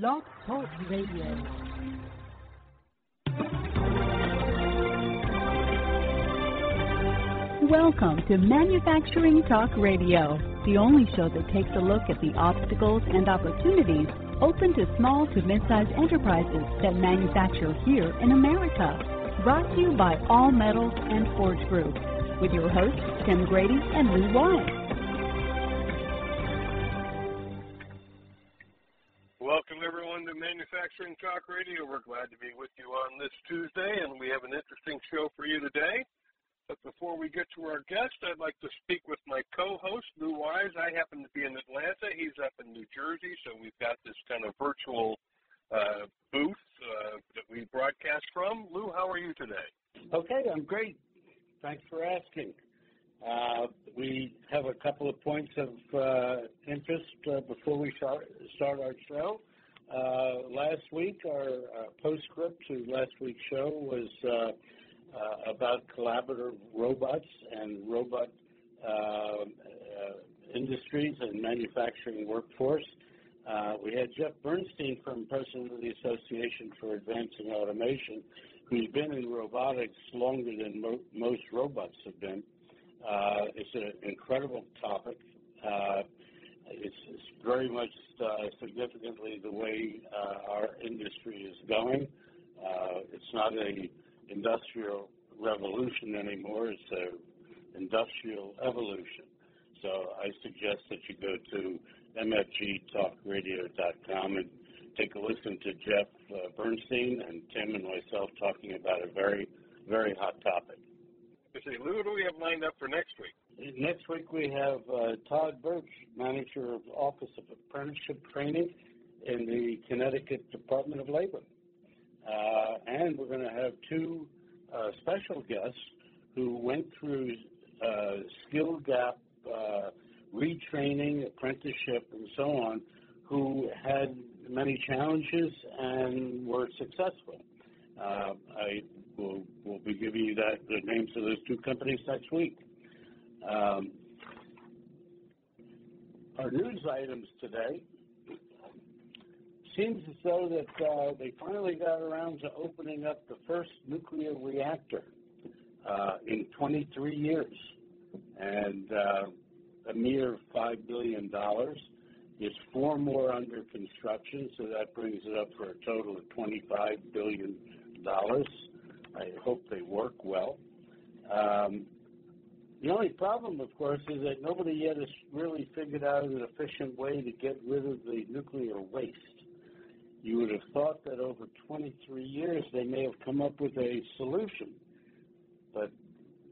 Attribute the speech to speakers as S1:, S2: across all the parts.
S1: Blog Talk Radio. Welcome to Manufacturing Talk Radio, the only show that takes a look at the obstacles and opportunities open to small to mid-sized enterprises that manufacture here in America. Brought to you by All Metals and Forge Group, with your hosts Tim Grady and Lou
S2: Weiss. Manufacturing Talk Radio. We're glad to be with you on this Tuesday, and we have an interesting show for you today. But before we get to our guest, I'd like to speak with my co-host, Lou Weiss. I happen to be in Atlanta. He's up in New Jersey, so we've got this kind of virtual uh, booth uh, that we broadcast from. Lou, how are you today?
S3: Okay, I'm great. Thanks for asking. Uh, we have a couple of points of uh, interest uh, before we start, start our show. Uh, last week, our postscript to last week's show was uh, about collaborative robots and robot uh, uh, industries and manufacturing workforce. Uh, we had Jeff Burnstein from President of the Association for Advancing Automation, who's been in robotics longer than mo most robots have been. Uh, it's an incredible topic. Uh, it's, it's, very much significantly the way our industry is going. it's not a industrial revolution anymore. It's an industrial evolution. So I suggest that you go to mfgtalkradio.com and take a listen to Jeff uh, Burnstein and Tim and myself talking about a very, very hot topic.
S2: Okay, Lou, what do we have lined up for next week?
S3: Next week we have uh, Todd Berch, manager of Office of Apprenticeship Training in the Connecticut Department of Labor. Uh, and we're going to have two uh, special guests who went through uh, skill gap uh, retraining, apprenticeship, and so on, who had many challenges and were successful. Uh, I will, will be giving you that the names of those two companies next week. Um, our news items today seems as though that uh, they finally got around to opening up the first nuclear reactor uh, in 23 years, and uh, a mere five billion dollars. There's four more under construction, so that brings it up for a total of 25 billion dollars. I hope they work well. Um, the only problem, of course, is that nobody yet has really figured out an efficient way to get rid of the nuclear waste. You would have thought that over 23 years they may have come up with a solution. But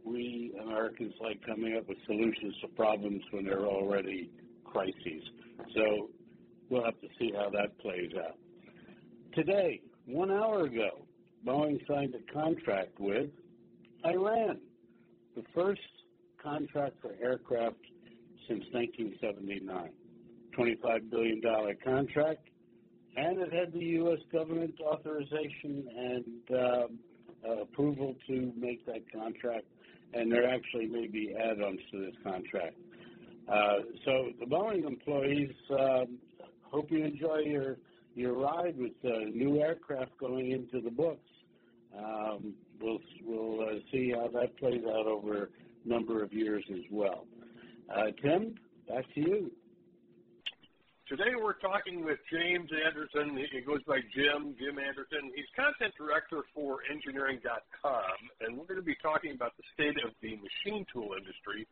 S3: we Americans like coming up with solutions to problems when they're already crises. So we'll have to see how that plays out. Today, one hour ago, Boeing signed a contract with Iran, the first contract for aircraft since 1979. $25 billion contract and it had the U.S. government authorization and uh, approval to make that contract, and there actually may be add-ons to this contract. Uh, so the Boeing employees um, hope you enjoy your your ride with uh, new aircraft going into the books. Um, we'll we'll uh, see how that plays out over a number of years as well. Uh, Tim, back to you.
S2: Today we're talking with James Anderson. He goes by Jim, Jim Anderson. He's content director for engineering.com, and we're going to be talking about the state of the machine tool industry.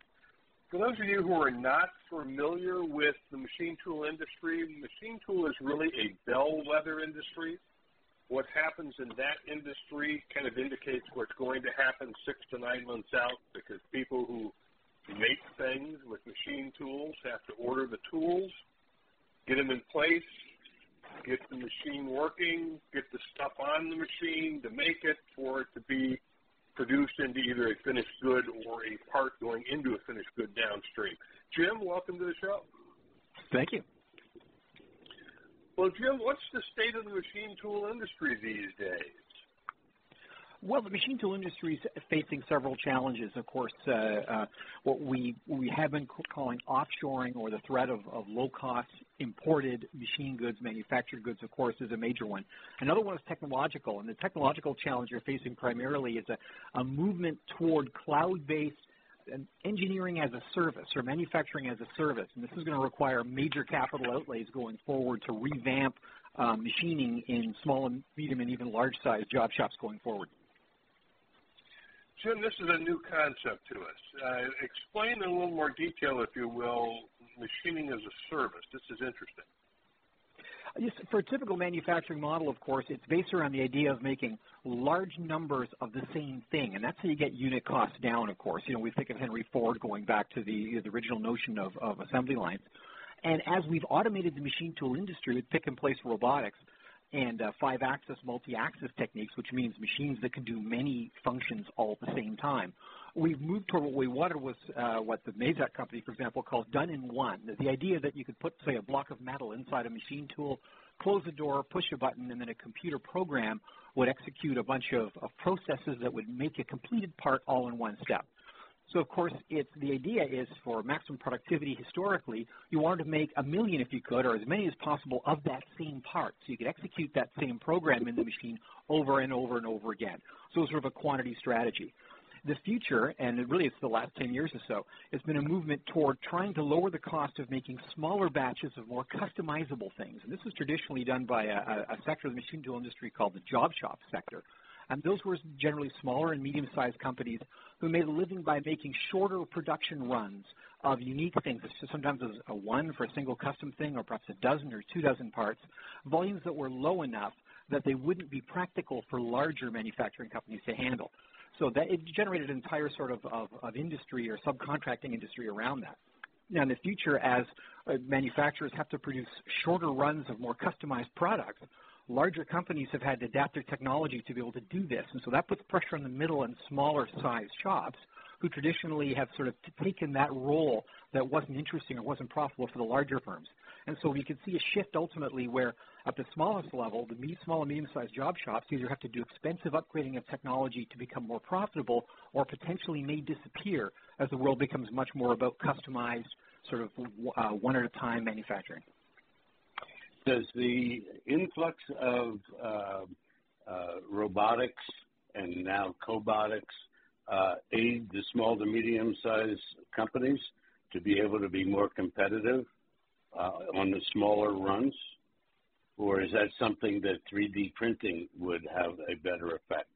S2: For those of you who are not familiar with the machine tool industry, machine tool is really a bellwether industry. What happens in that industry kind of indicates what's going to happen six to nine months out because people who make things with machine tools have to order the tools get them in place, get the machine working, get the stuff on the machine to make it for it to be produced into either a finished good or a part going into a finished good downstream. Jim, welcome to the show.
S4: Thank you.
S2: Well, Jim, what's the state of the machine tool industry these days?
S4: Well, the machine tool industry is facing several challenges. Of course, uh, uh, what we we have been calling offshoring or the threat of, of low-cost imported machine goods, manufactured goods, of course, is a major one. Another one is technological, and the technological challenge you're facing primarily is a, a movement toward cloud-based engineering as a service or manufacturing as a service. And this is going to require major capital outlays going forward to revamp uh, machining in small and medium and even large size job shops going forward.
S2: Jim, this is a new concept to us. Uh, explain in a little more detail, if you will, machining as a service. This is interesting.
S4: Yes, for a typical manufacturing model, of course, it's based around the idea of making large numbers of the same thing, and that's how you get unit costs down. Of course, you know we think of Henry Ford going back to the, the original notion of, of assembly lines, and as we've automated the machine tool industry with pick and place robotics, and uh, five-axis multi-axis techniques, which means machines that can do many functions all at the same time. We've moved toward what we wanted was uh, what the Mazak company, for example, calls done in one. The idea that you could put, say, a block of metal inside a machine tool, close the door, push a button, and then a computer program would execute a bunch of, of processes that would make a completed part all in one step. So of course, it's the idea is for maximum productivity. Historically, you wanted to make a million if you could, or as many as possible of that same part, so you could execute that same program in the machine over and over and over again. So sort of a quantity strategy. The future, and really it's the last 10 years or so, has been a movement toward trying to lower the cost of making smaller batches of more customizable things. And this is traditionally done by a, a sector of the machine tool industry called the job shop sector. And those were generally smaller and medium-sized companies who made a living by making shorter production runs of unique things. Sometimes it was a one for a single custom thing or perhaps a dozen or two dozen parts, volumes that were low enough that they wouldn't be practical for larger manufacturing companies to handle. So that it generated an entire sort of, of, of industry or subcontracting industry around that. Now, in the future, as uh, manufacturers have to produce shorter runs of more customized products, larger companies have had to adapt their technology to be able to do this. And so that puts pressure on the middle and smaller size shops who traditionally have sort of taken that role that wasn't interesting or wasn't profitable for the larger firms. And so we could see a shift ultimately where at the smallest level, the small and medium-sized job shops either have to do expensive upgrading of technology to become more profitable or potentially may disappear as the world becomes much more about customized sort of uh, one-at-a-time manufacturing
S5: does the influx of uh, uh, robotics and now cobotics uh, aid the small to medium-sized companies to be able to be more competitive on the smaller runs? Or is that something that 3D printing would have a better effect?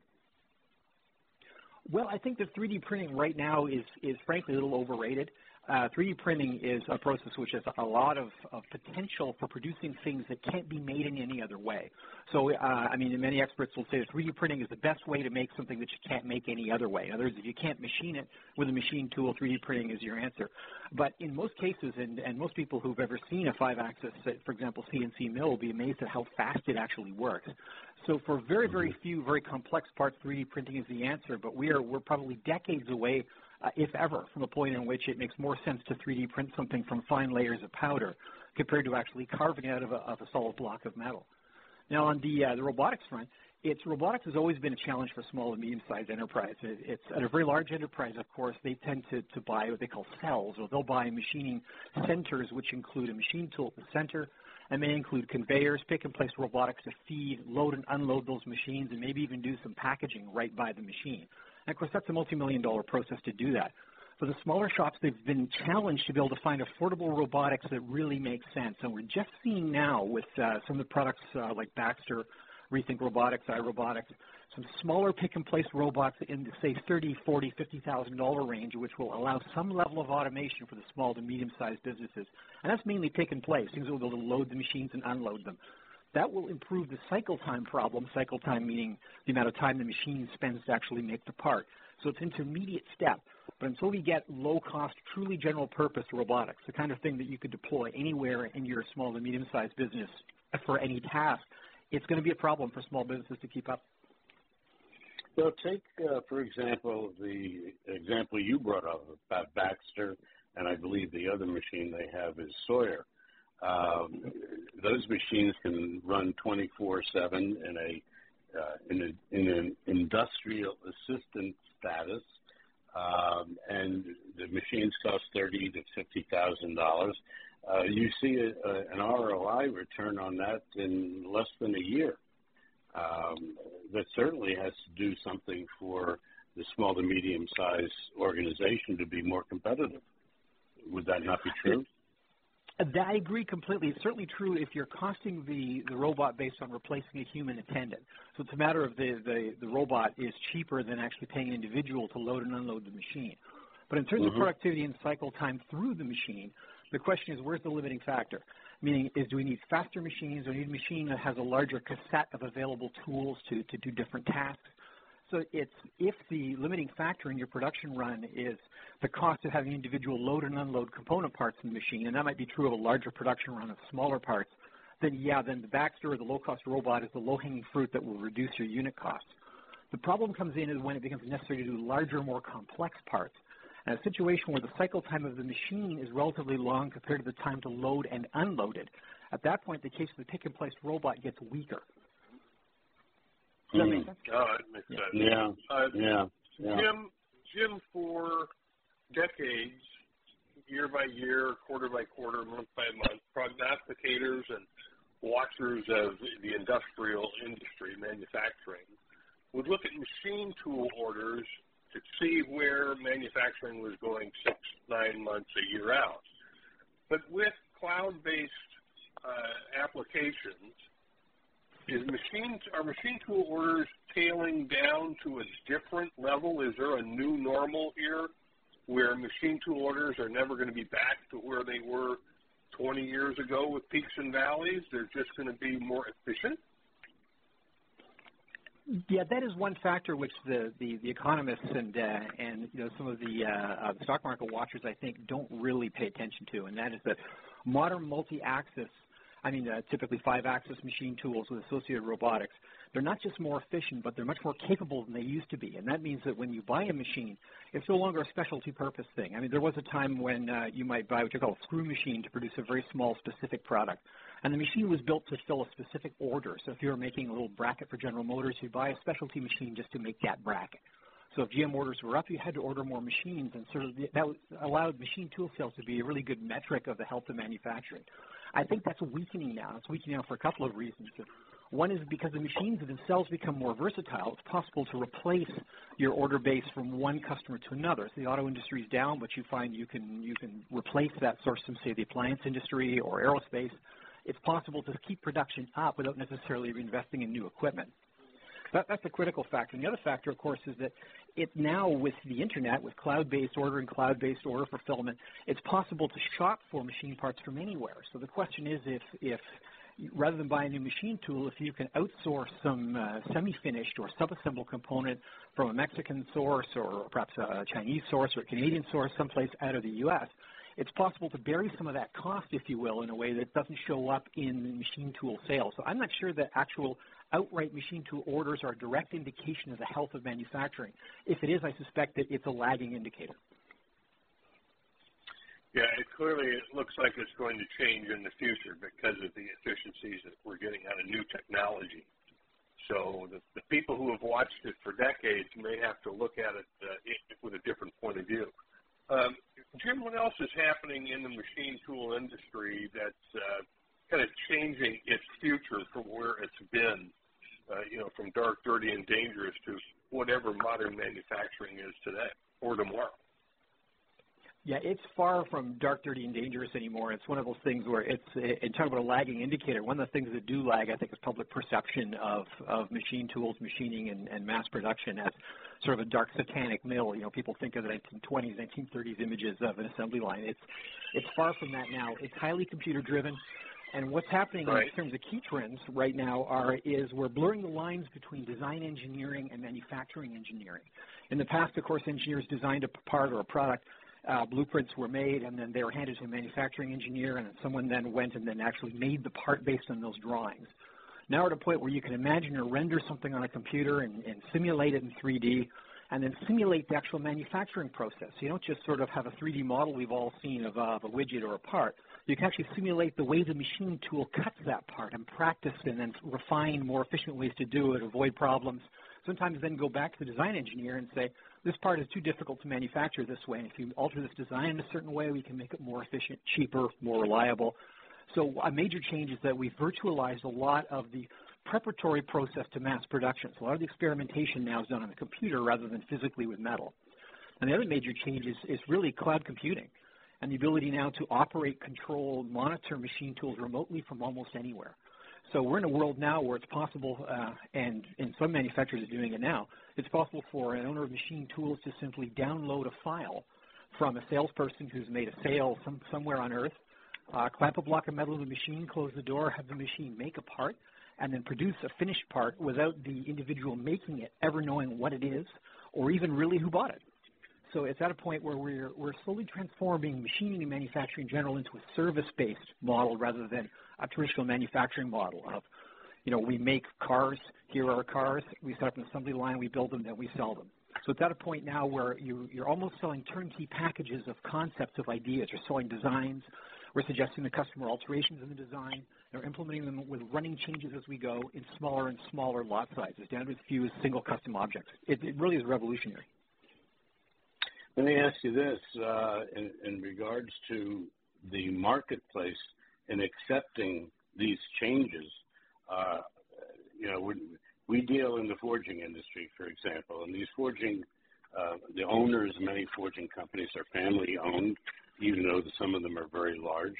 S4: Well, I think that 3D printing right now is, is frankly a little overrated. Uh, 3D printing is a process which has a lot of, of, potential for producing things that can't be made in any other way. So, uh, I mean, many experts will say that 3D printing is the best way to make something that you can't make any other way. In other words, if you can't machine it with a machine tool, 3D printing is your answer. But in most cases, and, and most people who've ever seen a five-axis, for example, CNC mill will be amazed at how fast it actually works. So for very, very mm-hmm. few very complex parts, 3D printing is the answer, but we are, we're probably decades away uh, if ever, from a point in which it makes more sense to 3D print something from fine layers of powder compared to actually carving it out of a, of a solid block of metal. Now, on the, uh, the robotics front, it's robotics has always been a challenge for small and medium-sized enterprise. It, it's at a very large enterprise, of course, they tend to, to buy what they call cells, or they'll buy machining centers, which include a machine tool at the center, and may include conveyors, pick and place robotics to feed, load and unload those machines, and maybe even do some packaging right by the machine. And of course, that's a multi-million dollar process to do that. For the smaller shops, they've been challenged to be able to find affordable robotics that really makes sense. And we're just seeing now with uh, some of the products uh, like Baxter, Rethink Robotics, iRobotics, some smaller pick-and-place robots in the, say, thirty, forty, fifty thousand dollar range, which will allow some level of automation for the small to medium-sized businesses. And that's mainly taken place. Things will be able to load the machines and unload them. That will improve the cycle time problem, cycle time meaning the amount of time the machine spends to actually make the part. So it's an intermediate step. But until we get low-cost, truly general-purpose robotics, the kind of thing that you could deploy anywhere in your small to medium-sized business for any task, it's going to be a problem for small businesses to keep up.
S5: Well, take, uh, for example, the example you brought up about Baxter, and I believe the other machine they have is Sawyer. Um, those machines can run 24/7 in a uh, in, a, in an industrial assistant status, um, and the machines cost thirty to fifty thousand dollars. Uh, you see an ROI return on that in less than a year. Um, that certainly has to do something for the small to medium sized organization to be more competitive. Would that not be true?
S4: I agree completely. It's certainly true if you're costing the, the robot based on replacing a human attendant. So it's a matter of the, the, the robot is cheaper than actually paying an individual to load and unload the machine. But in terms mm-hmm. of productivity and cycle time through the machine, the question is where's the limiting factor? Meaning, is do we need faster machines or need a machine that has a larger cassette of available tools to, to do different tasks? So it's if the limiting factor in your production run is the cost of having individual load and unload component parts in the machine, and that might be true of a larger production run of smaller parts, then yeah, then the Baxter or the low-cost robot is the low-hanging fruit that will reduce your unit costs. The problem comes in is when it becomes necessary to do larger, more complex parts. And a situation where the cycle time of the machine is relatively long compared to the time to load and unload it. At that point, the case of the pick-and-place robot gets weaker.
S2: Does that make mm. sense? Oh, it makes.
S5: Yeah. Uh,
S2: yeah. yeah. Jim, Jim, for decades, year by year, quarter by quarter, month by month, prognosticators and watchers of the industrial industry, manufacturing, would look at machine tool orders to see where manufacturing was going six, nine months, a year out. But with cloud-based uh, applications, is machine are machine tool orders tailing down to a different level? Is there a new normal here where machine tool orders are never going to be back to where they were 20 years ago with peaks and valleys? They're just going to be more efficient?
S4: Yeah, that is one factor which the, the, the economists and uh, and you know some of the, uh, uh, the stock market watchers I think don't really pay attention to, and that is that modern multi-axis I mean, uh, typically five-axis machine tools with associated robotics, they're not just more efficient, but they're much more capable than they used to be. And that means that when you buy a machine, it's no longer a specialty purpose thing. I mean, there was a time when uh, you might buy what you call a screw machine to produce a very small specific product. And the machine was built to fill a specific order. So if you were making a little bracket for General Motors, you'd buy a specialty machine just to make that bracket. So if GM orders were up, you had to order more machines, and sort of that allowed machine tool sales to be a really good metric of the health of manufacturing. I think that's weakening now. It's weakening now for a couple of reasons. One is because the machines themselves become more versatile. It's possible to replace your order base from one customer to another. So the auto industry is down, but you find you can you can replace that source from say the appliance industry or aerospace. It's possible to keep production up without necessarily investing in new equipment. That, that's a critical factor. And the other factor, of course, is that it now with the internet, with cloud-based order and cloud-based order fulfillment, it's possible to shop for machine parts from anywhere. So the question is if, if rather than buy a new machine tool, if you can outsource some uh, semi-finished or sub-assembled component from a Mexican source or perhaps a Chinese source or a Canadian source someplace out of the U.S., it's possible to bury some of that cost, if you will, in a way that doesn't show up in machine tool sales. So I'm not sure that actual outright machine tool orders are a direct indication of the health of manufacturing. If it is, I suspect that it's a lagging indicator.
S2: Yeah, it clearly it looks like it's going to change in the future because of the efficiencies that we're getting out of new technology. So the, the people who have watched it for decades may have to look at it uh, with a different point of view. Um, Jim, what else is happening in the machine tool industry that's uh, kind of changing its future from where it's been uh, you know, from dark, dirty, and dangerous to whatever modern manufacturing is today or tomorrow.
S4: Yeah, it's far from dark, dirty, and dangerous anymore. It's one of those things where it's, in talking about a lagging indicator, one of the things that do lag, I think, is public perception of, of machine tools, machining, and, and mass production as sort of a dark satanic mill. You know, people think of the 1920s, 1930s images of an assembly line. It's, it's far from that now. It's highly computer driven. And what's happening right. in terms of key trends right now are is we're blurring the lines between design engineering and manufacturing engineering. In the past, of course, engineers designed a part or a product. Uh, blueprints were made, and then they were handed to a manufacturing engineer, and someone then went and then actually made the part based on those drawings. Now we're at a point where you can imagine or render something on a computer and, and simulate it in 3D, and then simulate the actual manufacturing process. You don't just sort of have a 3D model we've all seen of, uh, of a widget or a part you can actually simulate the way the machine tool cuts that part and practice and then refine more efficient ways to do it, avoid problems. Sometimes then go back to the design engineer and say, this part is too difficult to manufacture this way. And if you alter this design in a certain way, we can make it more efficient, cheaper, more reliable. So a major change is that we've virtualized a lot of the preparatory process to mass production. So a lot of the experimentation now is done on the computer rather than physically with metal. And the other major change is, is really cloud computing and the ability now to operate, control, monitor machine tools remotely from almost anywhere. So we're in a world now where it's possible, uh, and, and some manufacturers are doing it now, it's possible for an owner of machine tools to simply download a file from a salesperson who's made a sale some, somewhere on Earth, uh, clamp a block of metal in the machine, close the door, have the machine make a part, and then produce a finished part without the individual making it ever knowing what it is or even really who bought it. So it's at a point where we're, we're slowly transforming machining and manufacturing in general into a service-based model rather than a traditional manufacturing model of, you know, we make cars, here are cars, we set up an assembly line, we build them, then we sell them. So it's at a point now where you, you're almost selling turnkey packages of concepts of ideas. You're selling designs. We're suggesting the customer alterations in the design. They're implementing them with running changes as we go in smaller and smaller lot sizes, down to as few as single custom objects. It, it really is revolutionary.
S3: Let me ask you this uh, in, in, regards to the marketplace in accepting these changes. Uh, you know, we, deal in the forging industry, for example, and these forging, uh, the owners of many forging companies are family owned, even though some of them are very large.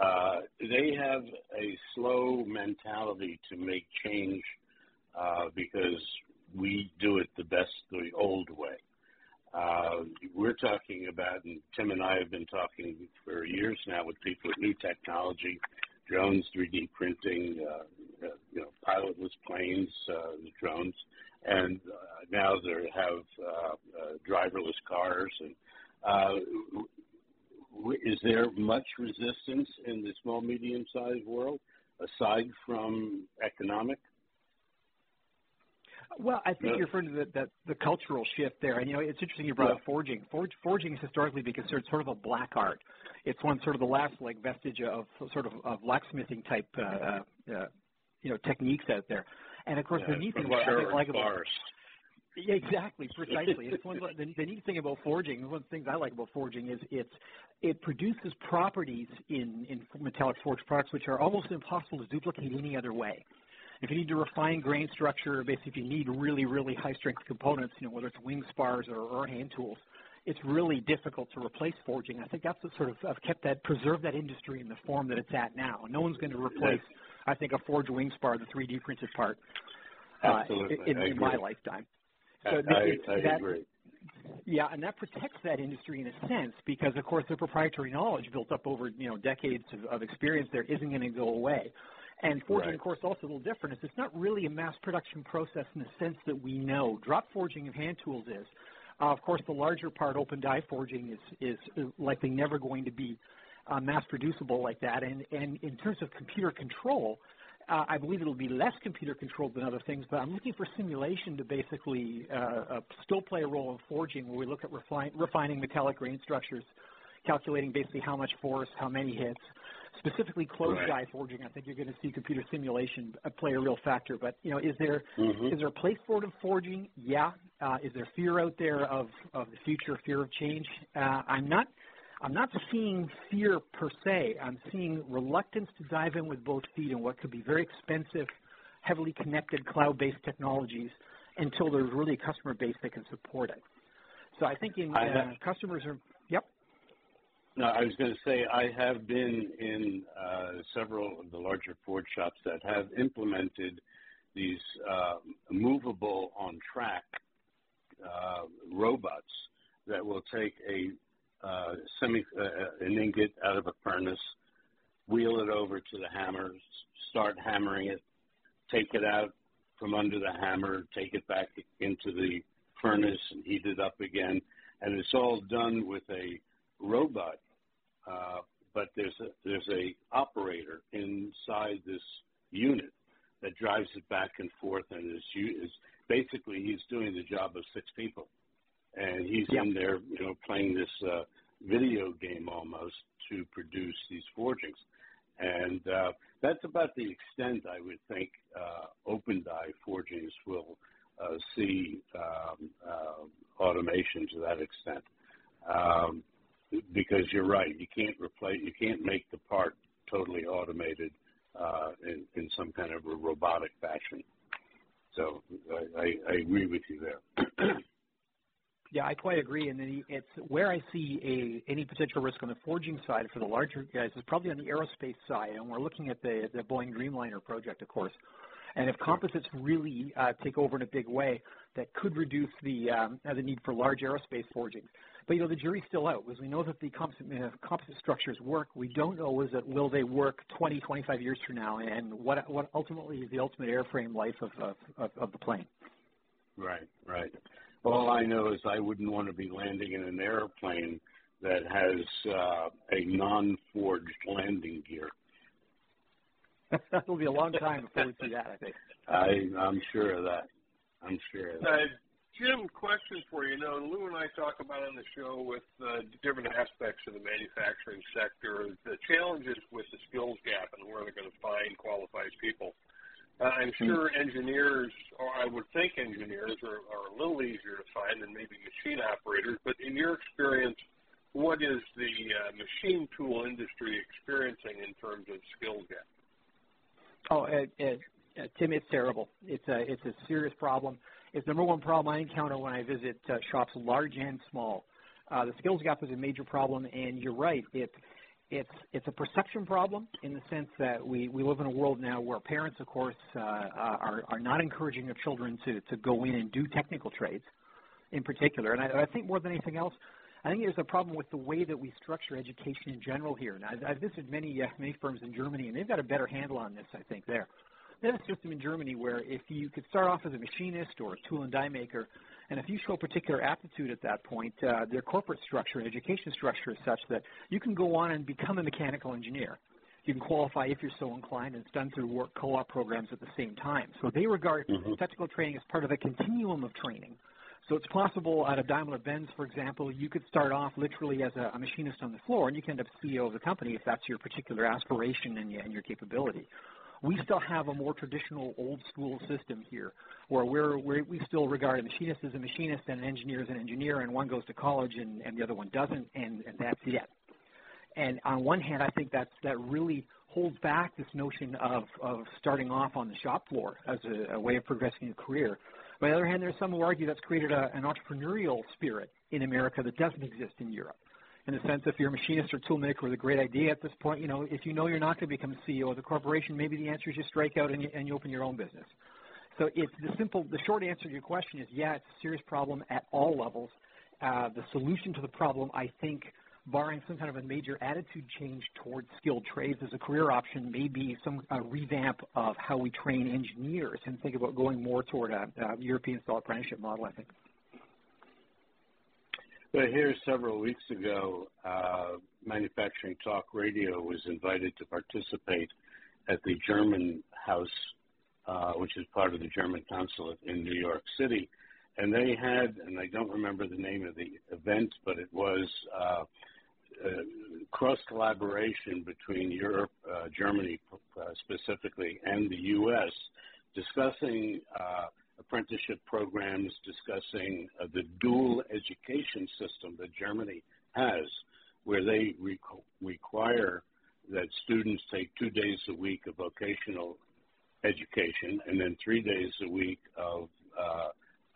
S3: Uh, they have a slow mentality to make change uh, because we do it the best the old way. Uh, we're talking about, and Tim and I have been talking for years now with people with new technology, drones, 3D printing, uh, uh, you know, pilotless planes, uh, drones, and uh, now they have uh, uh, driverless cars. And uh, w- is there much resistance in the small, medium-sized world aside from economic?
S4: Well, I think you're referring to the, the, the, cultural shift there. And, you know, it's interesting you brought yeah. up forging. Forge, forging is historically been considered sort of a black art. It's one sort of the last, like, vestige of sort of, of blacksmithing type, uh, uh, uh, you know, techniques out there. And, of course,
S3: yeah,
S4: the neat thing about, I like about
S3: yeah,
S4: exactly, precisely. it's one the, the neat thing about forging. One of the things I like about forging is it's it produces properties in in metallic forged products which are almost impossible to duplicate any other way. If you need to refine grain structure, basically if you need really, really high strength components, you know, whether it's wing spars or, or hand tools, it's really difficult to replace forging. I think that's what sort of I've kept that, preserved that industry in the form that it's at now. No one's going to replace, I think, a forged wing spar, the 3D printed part,
S3: uh,
S4: in, in my lifetime.
S3: So I, I, I
S4: that,
S3: agree.
S4: Yeah, and that protects that industry in a sense because, of course, the proprietary knowledge built up over you know decades of, of experience there isn't going to go away. And forging,
S3: right.
S4: of course, also a little different. It's not really a mass production process in the sense that we know. Drop forging of hand tools is. Uh, of course, the larger part, open die forging, is is likely never going to be uh, mass producible like that. And and in terms of computer control, uh, I believe it'll be less computer controlled than other things. But I'm looking for simulation to basically uh, uh, still play a role in forging, where we look at refine, refining metallic grain structures, calculating basically how much force, how many hits specifically closed
S3: right.
S4: die forging, I think you're going to see computer simulation play a real factor. But you know, is there
S3: mm-hmm.
S4: is there a place for it in forging? Yeah. Uh, is there fear out there of of the future, fear of change? Uh, I'm not. I'm not seeing fear per se. I'm seeing reluctance to dive in with both feet in what could be very expensive, heavily connected cloud-based technologies until there's really a customer base that can support it. So I think in uh, customers are.
S3: No, I was going to say I have been in uh, several of the larger forge shops that have implemented these uh, movable on track uh, robots that will take a uh, semi uh, an ingot out of a furnace, wheel it over to the hammer, start hammering it, take it out from under the hammer, take it back into the furnace and heat it up again, and it's all done with a robot, uh, but there's a, there's a operator inside this unit that drives it back and forth, and is, is basically he's doing the job of six people, and he's
S4: yep.
S3: in there, you know, playing this uh, video game almost to produce these forgings. And uh, that's about the extent I would think uh, open die forgings will uh, see um, uh, automation to that extent. Um, because you're right, you can't replace, you can't make the part totally automated uh, in, in some kind of a robotic fashion. So I, I agree with you there.
S4: Yeah, I quite agree. And then it's where I see a any potential risk on the forging side for the larger guys is probably on the aerospace side, and we're looking at the the Boeing Dreamliner project, of course. And if composites really uh, take over in a big way, that could reduce the um, the need for large aerospace forgings. But you know the jury's still out, because we know that the composite, uh, composite structures work. We don't know is that will they work 20, 25 years from now, and what what ultimately is the ultimate airframe life of of, of the plane.
S3: Right, right. All I know is I wouldn't want to be landing in an airplane that has uh, a non-forged landing gear.
S4: that will be a long time before we see that. I think.
S3: I, I'm sure of that. I'm sure of that. Uh,
S2: Jim, question for you. You know, Lou and I talk about on the show with uh, different aspects of the manufacturing sector the challenges with the skills gap and where they're going to find qualified people. Uh, I'm hmm. sure engineers, or I would think engineers, are, are a little easier to find than maybe machine operators. But in your experience, what is the uh, machine tool industry experiencing in terms of skills gap?
S4: Oh, it, it, uh, Tim, it's terrible. It's a it's a serious problem. The number one problem I encounter when I visit uh, shops, large and small. Uh, the skills gap is a major problem, and you're right. It it's it's a perception problem in the sense that we, we live in a world now where parents, of course, uh, are are not encouraging their children to to go in and do technical trades, in particular. And I, I think more than anything else, I think there's a problem with the way that we structure education in general here. And I've, I've visited many uh, many firms in Germany, and they've got a better handle on this. I think there. They have a system in Germany where if you could start off as a machinist or a tool and die maker, and if you show particular aptitude at that point, uh, their corporate structure and education structure is such that you can go on and become a mechanical engineer. You can qualify if you're so inclined, and it's done through work co-op programs at the same time. So they regard mm-hmm. technical training as part of a continuum of training. So it's possible at a Daimler-Benz, for example, you could start off literally as a, a, machinist on the floor, and you can end up CEO of the company if that's your particular aspiration and, and your capability. We still have a more traditional old school system here where we're, we're, we still regard a machinist as a machinist and an engineer as an engineer, and one goes to college and, and the other one doesn't, and, and that's it. And on one hand, I think that's, that really holds back this notion of, of starting off on the shop floor as a, a way of progressing a career. But on the other hand, there's some who argue that's created a, an entrepreneurial spirit in America that doesn't exist in Europe in the sense if you're a machinist or toolmaker with a great idea at this point, you know, if you know you're not going to become a CEO of the corporation, maybe the answer is you strike out and you, and you open your own business. So it's the simple, the short answer to your question is, yeah, it's a serious problem at all levels. Uh, the solution to the problem, I think, barring some kind of a major attitude change towards skilled trades as a career option, may be some uh, revamp of how we train engineers and think about going more toward a, a European-style apprenticeship model, I think.
S3: But here, several weeks ago, uh, Manufacturing Talk Radio was invited to participate at the German House, uh, which is part of the German consulate in New York City. And they had, and I don't remember the name of the event, but it was uh, uh cross collaboration between Europe, uh, Germany uh, specifically, and the U.S., discussing apprenticeship programs discussing uh, the dual education system that Germany has, where they re- require that students take two days a week of vocational education and then three days a week of uh,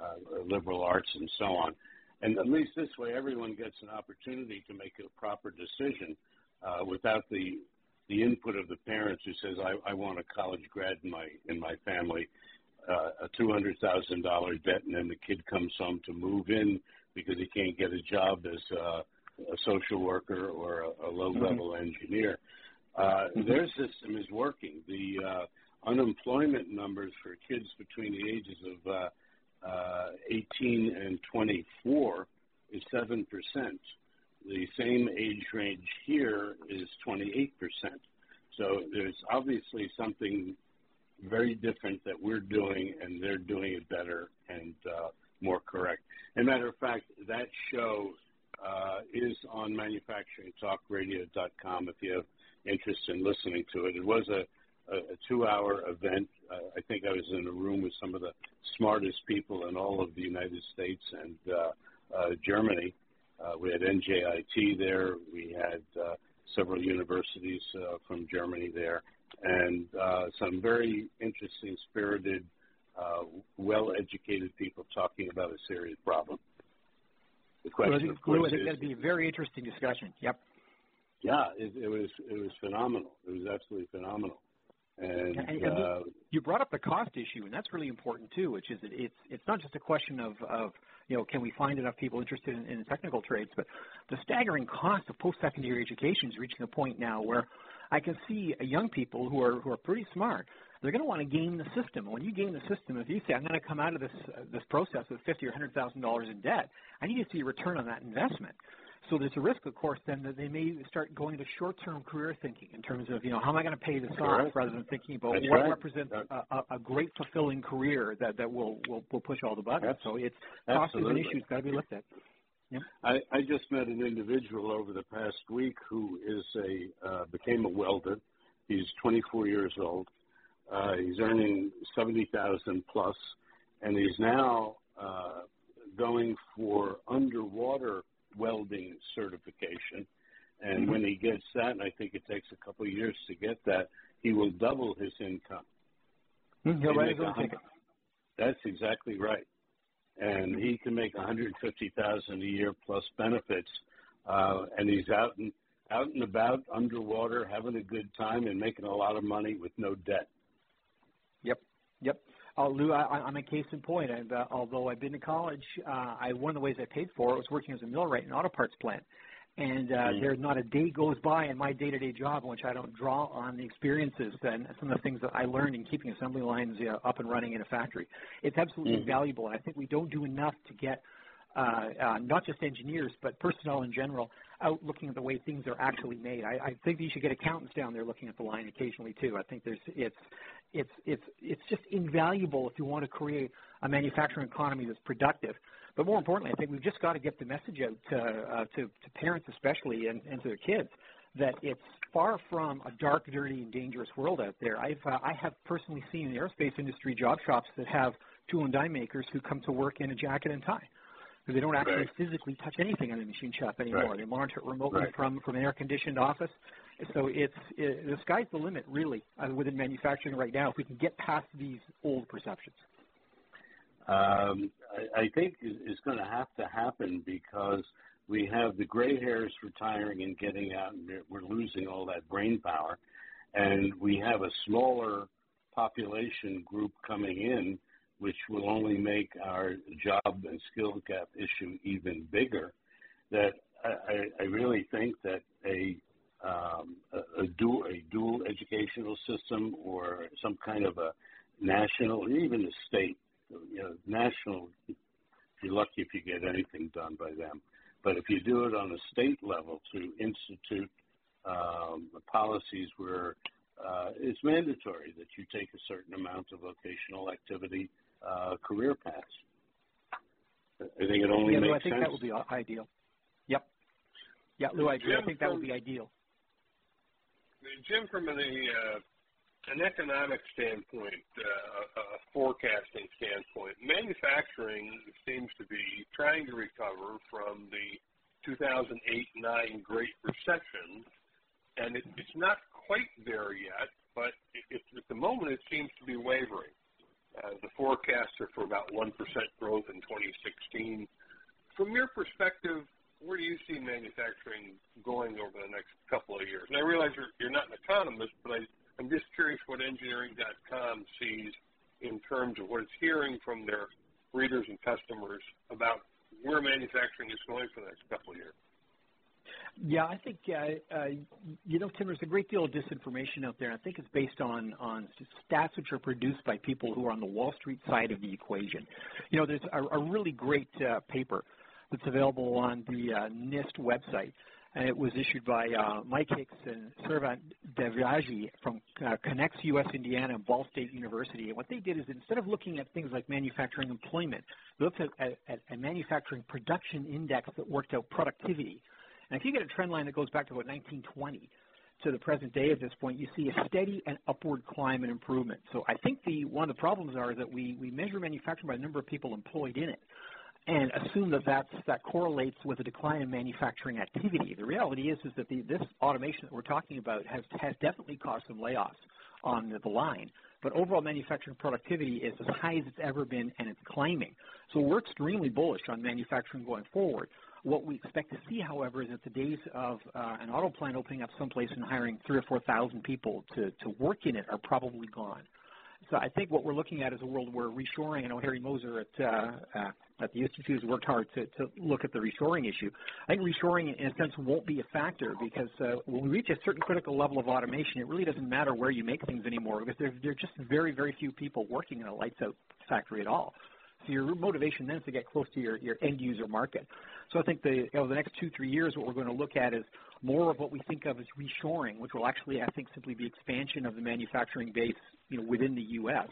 S3: uh, liberal arts and so on. And at least this way, everyone gets an opportunity to make a proper decision uh, without the the input of the parents who says, I, I want a college grad in my in my family, a two hundred thousand dollar debt, and then the kid comes home to move in because he can't get a job as a, a social worker or a, a low level mm-hmm. engineer. Uh, mm-hmm. Their system is working. The uh, unemployment numbers for kids between the ages of uh, uh, 18 and 24 is 7%. The same age range here is 28%. So there's obviously something very different that we're doing, and they're doing it better and uh, more correct. As a matter of fact, that show uh, is on manufacturingtalkradio.com if you have interest in listening to it. It was a, a, a two-hour event. Uh, I think I was in a room with some of the smartest people in all of the United States and uh, uh, Germany. Uh, we had NJIT there. We had uh, several universities uh, from Germany there, and uh, some very interesting, spirited, uh, well-educated people talking about a serious problem.
S4: The question, well, I think, of course, I think that'd be a very interesting discussion. Yep.
S3: Yeah, it, it was it was phenomenal. It was absolutely phenomenal. And, and, and uh,
S4: you brought up the cost issue, and that's really important too. Which is that it's it's not just a question of of you know can we find enough people interested in, in technical trades, but the staggering cost of post-secondary education is reaching a point now where I can see young people who are who are pretty smart. They're going to want to game the system. When you game the system, if you say I'm going to come out of this uh, this process with fifty or hundred thousand dollars in debt, I need to see a return on that investment. So there's a risk, of course, then that they may start going to short-term career thinking in terms of, you know, how am I going to pay this That's off, rather than thinking about That's what right. represents a, a, great fulfilling career that, that will, will will push all the buttons. So it's cost is an issue; it's got to be looked at.
S3: I, I just met an individual over the past week who is a uh, became a welder. He's 24 years old. Uh, he's earning 70,000 plus, and he's now uh, going for underwater welding certification. And mm-hmm. when he gets that, and I think it takes a couple of years to get that, he will double his income.
S4: Mm-hmm. He'll write his own ticket.
S3: That's exactly right. And he can make 150,000 a year plus benefits, uh, and he's out and out and about underwater, having a good time and making a lot of money with no debt.
S4: Yep, yep. Uh, Lou, I, am a case in point. And, uh, although I've been to college, uh, I, one of the ways I paid for it was working as a millwright in an auto parts plant. And uh, mm-hmm. there's not a day goes by in my day-to-day job in which I don't draw on the experiences and some of the things that I learned in keeping assembly lines uh, up and running in a factory. It's absolutely mm-hmm. valuable, and I think we don't do enough to get uh, uh, not just engineers, but personnel in general, out looking at the way things are actually made. I, I think you should get accountants down there looking at the line occasionally too. I think there's it's it's it's it's just invaluable if you want to create a manufacturing economy that's productive. But more importantly, I think we've just got to get the message out to uh, to, to parents especially and, and to their kids that it's far from a dark, dirty, and dangerous world out there. I've uh, I have personally seen in the aerospace industry job shops that have tool and die makers who come to work in a jacket and tie because they don't actually right. physically touch anything on the machine shop anymore. Right. They monitor it remotely right. from from an air conditioned office. So it's it, the sky's the limit, really, uh, within manufacturing right now. If we can get past these old perceptions.
S3: Um, I, I think it's going to have to happen because we have the gray hairs retiring and getting out, and we're losing all that brain power, and we have a smaller population group coming in which will only make our job and skill gap issue even bigger, that I, I really think that a, um, a, a, dual, a dual educational system or some kind of a national, even a state, you know, national, you're lucky if you get anything done by them. But if you do it on a state level to institute um, policies where uh, it's mandatory that you take a certain amount of vocational activity uh, career paths. I think it only
S4: yeah,
S3: makes
S4: Lou, I think
S3: sense.
S4: that would be ideal. Yep. Yeah, Lou, I agree. I think that would be ideal.
S2: Jim, from an, uh, an economic standpoint, uh, a forecasting standpoint, manufacturing seems to be trying to recover from the 2008-9 Great Recession, and it, it's not quite there yet, but it, it, at the moment it seems to be wavering. Uh, the forecasts are for about 1% growth in 2016. From your perspective, where do you see manufacturing going over the next couple of years? And I realize you're, you're not an economist, but I, I'm just curious what engineering.com sees in terms of what it's hearing from their readers and customers about where manufacturing is going for the next couple of years.
S4: Yeah, I think uh, uh, you know, Tim. There's a great deal of disinformation out there. I think it's based on on stats which are produced by people who are on the Wall Street side of the equation. You know, there's a, a really great uh, paper that's available on the uh, NIST website and it was issued by uh, Mike Hicks and Srikant Devaraj from uh, Conexus Indiana and Ball State University. And what they did is instead of looking at things like manufacturing employment, they looked at, at, a manufacturing production index that worked out productivity. And if you get a trend line that goes back to about 1920 to the present day at this point, you see a steady and upward climb in improvement. So I think the one of the problems are that we, we measure manufacturing by the number of people employed in it and assume that that's, that correlates with a decline in manufacturing activity. The reality is, is that the, this automation that we're talking about has, has definitely caused some layoffs on the, the line, but overall manufacturing productivity is as high as it's ever been, and it's climbing. So we're extremely bullish on manufacturing going forward. What we expect to see, however, is that the days of uh, an auto plant opening up someplace and hiring three or 4,000 people to, to work in it are probably gone. So I think what we're looking at is a world where reshoring, I know Harry Moser at, uh, uh, at the Institute has worked hard to, to look at the reshoring issue. I think reshoring, in a sense, won't be a factor because uh, when we reach a certain critical level of automation, it really doesn't matter where you make things anymore because there, there are just very, very few people working in a lights out factory at all. So your motivation then is to get close to your, your end user market. So I think the, know, the next two, three years, what we're going to look at is more of what we think of as reshoring, which will actually, I think, simply be expansion of the manufacturing base you know, within the U.S.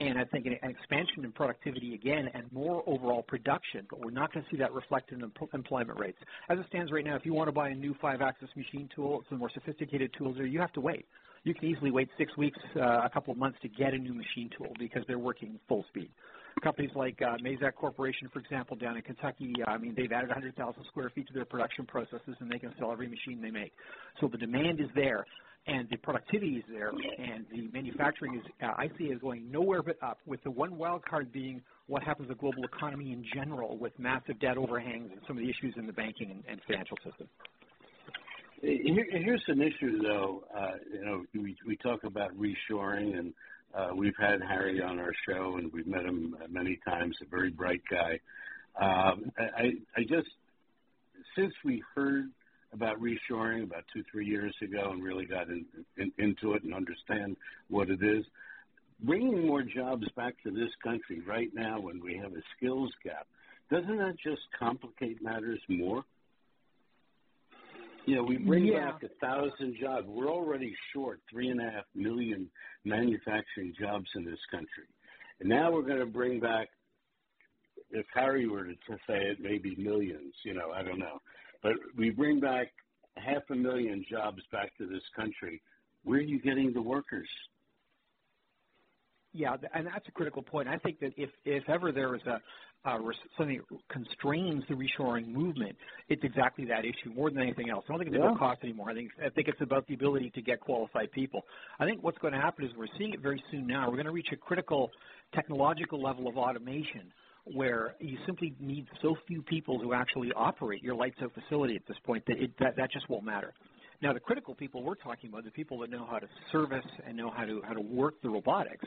S4: And I think an, an expansion in productivity again and more overall production, but we're not going to see that reflected in employment rates. As it stands right now, if you want to buy a new five-axis machine tool, some more sophisticated tools there, you have to wait. You can easily wait six weeks, uh, a couple of months to get a new machine tool because they're working full speed companies like uh, Mazak Corporation, for example, down in Kentucky, uh, I mean, they've added 100,000 square feet to their production processes, and they can sell every machine they make. So the demand is there, and the productivity is there, and the manufacturing is, uh, I see, is going nowhere but up. With the one wild card being what happens to the global economy in general, with massive debt overhangs and some of the issues in the banking and, and financial system.
S3: Here, here's an issue, though. Uh, you know, we, we talk about reshoring and we've had Harry on our show, and we've met him many times. A very bright guy. Um, I, I just since we heard about reshoring about two, three years ago, and really got in, in, into it and understand what it is. Bringing more jobs back to this country right now, when we have a skills gap, doesn't that just complicate matters more? You know, we bring
S4: yeah.
S3: back a thousand jobs. We're already short three and a half million manufacturing jobs in this country. And now we're going to bring back, if Harry were to say it, maybe millions, you know, I don't know. But we bring back half a million jobs back to this country. Where are you getting the workers?
S4: Yeah, and that's a critical point. I think that if, if ever there is a, uh, something that constrains the reshoring movement, it's exactly that issue more than anything else. I don't think it's yeah. about cost anymore. I think I think it's about the ability to get qualified people. I think what's going to happen is we're seeing it very soon now. We're going to reach a critical technological level of automation where you simply need so few people to actually operate your lights out facility at this point that it, that, that just won't matter. Now, the critical people we're talking about, the people that know how to service and know how to how to work the robotics,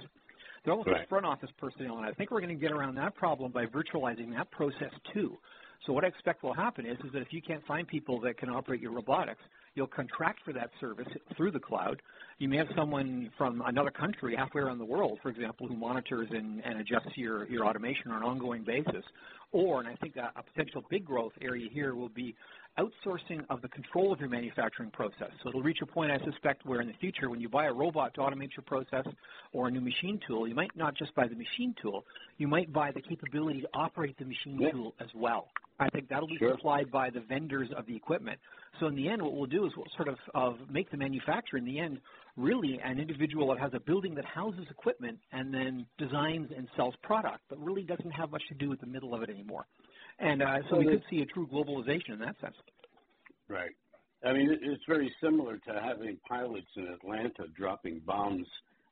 S4: they're also
S3: right.
S4: front office personnel, and I think we're going to get around that problem by virtualizing that process too. So what I expect will happen is, is that if you can't find people that can operate your robotics, you'll contract for that service through the cloud. You may have someone from another country halfway around the world, for example, who monitors and, and adjusts your, your automation on an ongoing basis. Or, and I think a, a potential big growth area here will be outsourcing of the control of your manufacturing process. So it'll reach a point, I suspect, where in the future, when you buy a robot to automate your process or a new machine tool, you might not just buy the machine tool, you might buy the capability to operate the machine
S3: yeah.
S4: tool as well. I think that'll be
S3: sure.
S4: supplied by the vendors of the equipment. So in the end, what we'll do is we'll sort of, of make the manufacturer, in the end, really an individual that has a building that houses equipment and then designs and sells product, but really doesn't have much to do with the middle of it anymore. And uh, so
S3: well,
S4: we could see a true globalization in that sense.
S3: Right. I mean, it's very similar to having pilots in Atlanta dropping bombs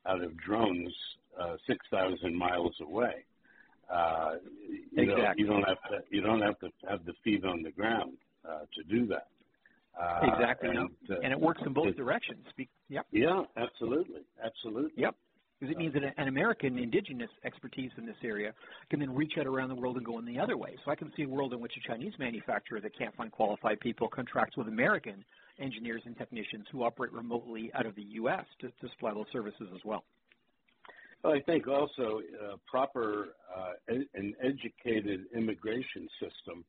S3: out of drones uh, 6,000 miles away. Uh, you
S4: exactly.
S3: Know, you don't have to. You don't have to have the feet on the ground uh, to do that. Uh,
S4: exactly.
S3: And,
S4: no. and, it works in both it, directions. Yep.
S3: Yeah, absolutely, absolutely.
S4: Yep because it means that an American indigenous expertise in this area can then reach out around the world and go in the other way. So I can see a world in which a Chinese manufacturer that can't find qualified people contracts with American engineers and technicians who operate remotely out of the U.S. to, to supply those services as well.
S3: Well, I think also uh, proper uh, an educated immigration system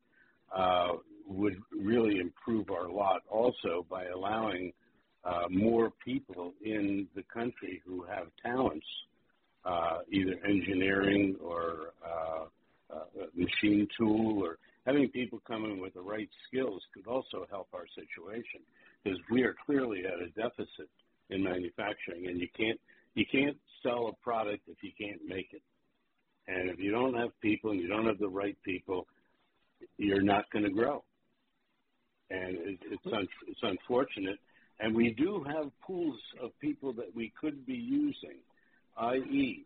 S3: uh, would really improve our lot also by allowing uh, more people in the country who have talents, uh, either engineering or uh, uh, machine tool or having people come in with the right skills could also help our situation because we are clearly at a deficit in manufacturing and you can't you can't sell a product if you can't make it. And if you don't have people and you don't have the right people, you're not going to grow. And it, it's un, it's unfortunate. And we do have pools of people that we could be using, i.e.,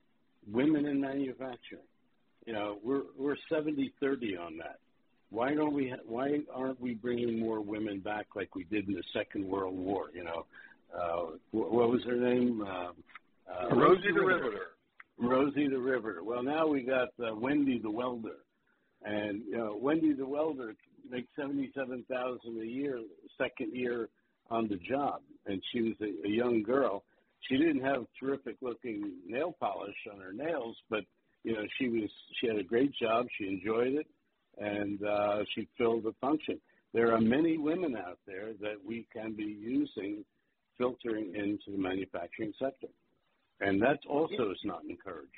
S3: women in manufacturing. You know, we're we're 70-30 on that. Why don't we? Ha- why aren't we bringing more women back like we did in the Second World War? You know, uh, what, what was her name? Uh,
S2: uh, Rosie the Riveter.
S3: Rosie the Riveter. Well, now we got uh, Wendy the Welder, and you know, Wendy the Welder makes seventy-seven thousand a year, second year on the job, and she was a, a young girl. She didn't have terrific-looking nail polish on her nails, but you know, she was she had a great job. She enjoyed it, and uh, she filled the function. There are many women out there that we can be using filtering into the manufacturing sector and that also is not encouraged.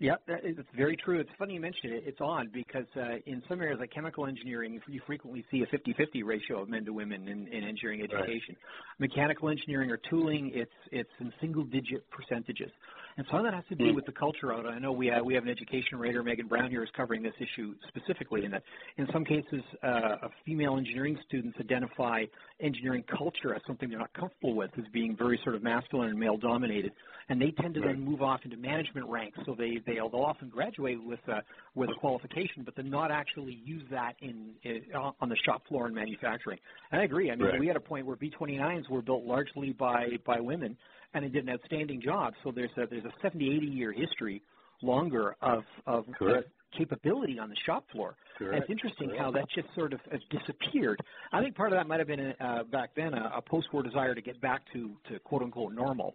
S4: Yeah, that is, it's very true. It's funny you mention it. It's odd because uh, in some areas like chemical engineering, you frequently see a 50-50 ratio of men to women in, in engineering education. Right. Mechanical engineering or tooling, it's it's in single-digit percentages. And some of that has to do mm. with the culture out. I know we have, we have an education writer, Megan Brown, here is covering this issue specifically. In that, in some cases, uh, female engineering students identify engineering culture as something they're not comfortable with, as being very sort of masculine and male-dominated, and they tend to right. then move off into management ranks. So they they'll, they'll often graduate with a, with a qualification, but then not actually use that in, in on the shop floor in manufacturing. And I agree. I mean, right. we had a point where B29s were built largely by by women and they did an outstanding job. So there's a there's a 70, 80 year history longer of of, of capability on the shop floor.
S3: Correct.
S4: And it's interesting
S3: Correct.
S4: how that just sort of has disappeared. I think part of that might have been uh, back then a, a post-war desire to get back to to quote unquote normal,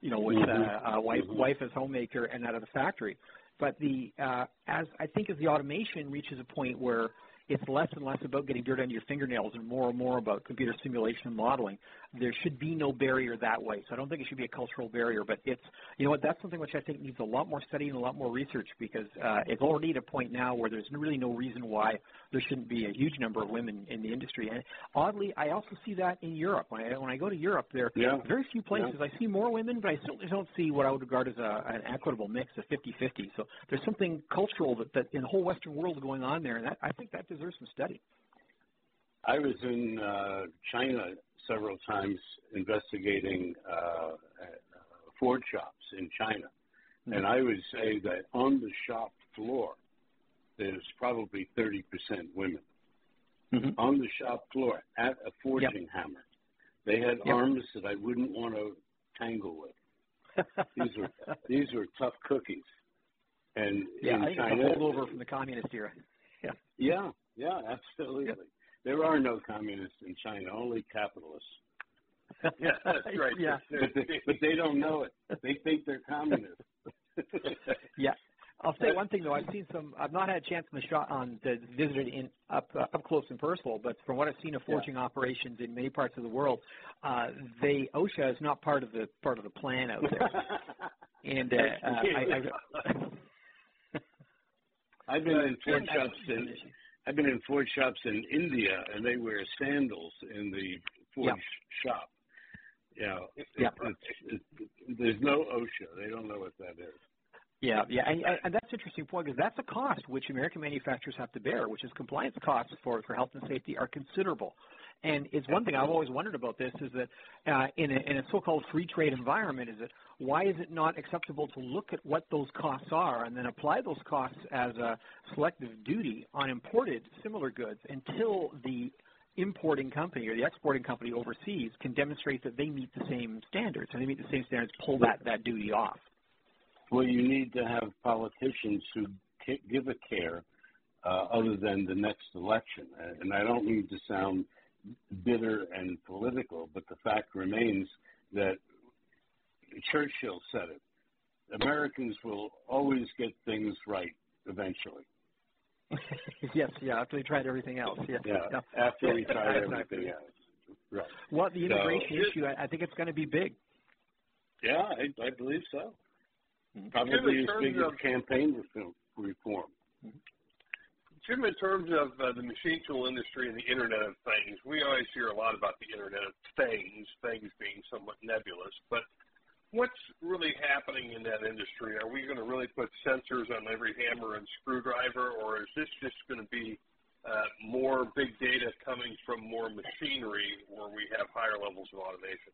S4: you know, with
S3: mm-hmm.
S4: uh, a wife
S3: mm-hmm.
S4: wife as homemaker and out of the factory. But the uh, as I think as the automation reaches a point where it's less and less about getting dirt under your fingernails and more and more about computer simulation and modeling. There should be no barrier that way. So I don't think it should be a cultural barrier, but it's, you know what, that's something which I think needs a lot more study and a lot more research because uh, it's already at a point now where there's really no reason why there shouldn't be a huge number of women in the industry. And oddly, I also see that in Europe. When I, when I go to Europe, there are
S3: yeah.
S4: very few places.
S3: Yeah.
S4: I see more women, but I certainly don't see what I would regard as a, an equitable mix of 50-50. So there's something cultural that, that in the whole Western world going on there, and that, I think that deserves some study.
S3: I was in uh, China several times investigating uh, forge shops in China, mm-hmm. and I would say that on the shop floor, there's probably 30% women.
S4: Mm-hmm.
S3: On the shop floor at a forging
S4: yep.
S3: hammer, they had
S4: yep.
S3: arms that I wouldn't want to tangle with. these were these were tough cookies. And
S4: yeah,
S3: in
S4: I think
S3: China,
S4: it's a holdover from the communist era. Yeah.
S3: Yeah, yeah, absolutely.
S4: Yep.
S3: There are no communists in China, only capitalists.
S2: yeah, that's right.
S4: yeah.
S3: But they, but they don't know it. They think they're communists.
S4: yeah. I'll say one thing though. I've seen some. I've not had a chance on the shot on to visit it in up uh, up close and personal, but from what I've seen of forging yeah. operations in many parts of the world, uh, they OSHA is not part of the part of the plan out there. and uh, uh, I,
S3: I, I've been in forge shops in I've been in forge shops in India, and they wear sandals in the forge
S4: yeah.
S3: shop. You know, it,
S4: yeah.
S3: It, it, there's no OSHA. They don't know what that is.
S4: Yeah, yeah, and, and that's an interesting point because that's a cost which American manufacturers have to bear, which is compliance costs for for health and safety are considerable. And it's one thing I've always wondered about this is that uh, in, a, in a so-called free trade environment, is that why is it not acceptable to look at what those costs are and then apply those costs as a selective duty on imported similar goods until the importing company or the exporting company overseas can demonstrate that they meet the same standards and they meet the same standards, pull that, that duty off.
S3: Well, you need to have politicians who give a care uh, other than the next election. And I don't mean to sound bitter and political, but the fact remains that Churchill said it. Americans will always get things right eventually.
S4: yes, yeah, after they tried everything else. Yeah,
S3: yeah, yeah. after we tried everything else. Right.
S4: Well, the immigration so, issue, I, I think it's going to be big.
S3: Yeah, I, I believe so. Mm-hmm. Probably as big as campaign reform. Mm-hmm.
S2: Jim, in terms of uh, the machine tool industry and the Internet of Things, we always hear a lot about the Internet of Things, things being somewhat nebulous, but what's really happening in that industry? Are we going to really put sensors on every hammer and screwdriver, or is this just going to be uh, more big data coming from more machinery where we have higher levels of automation?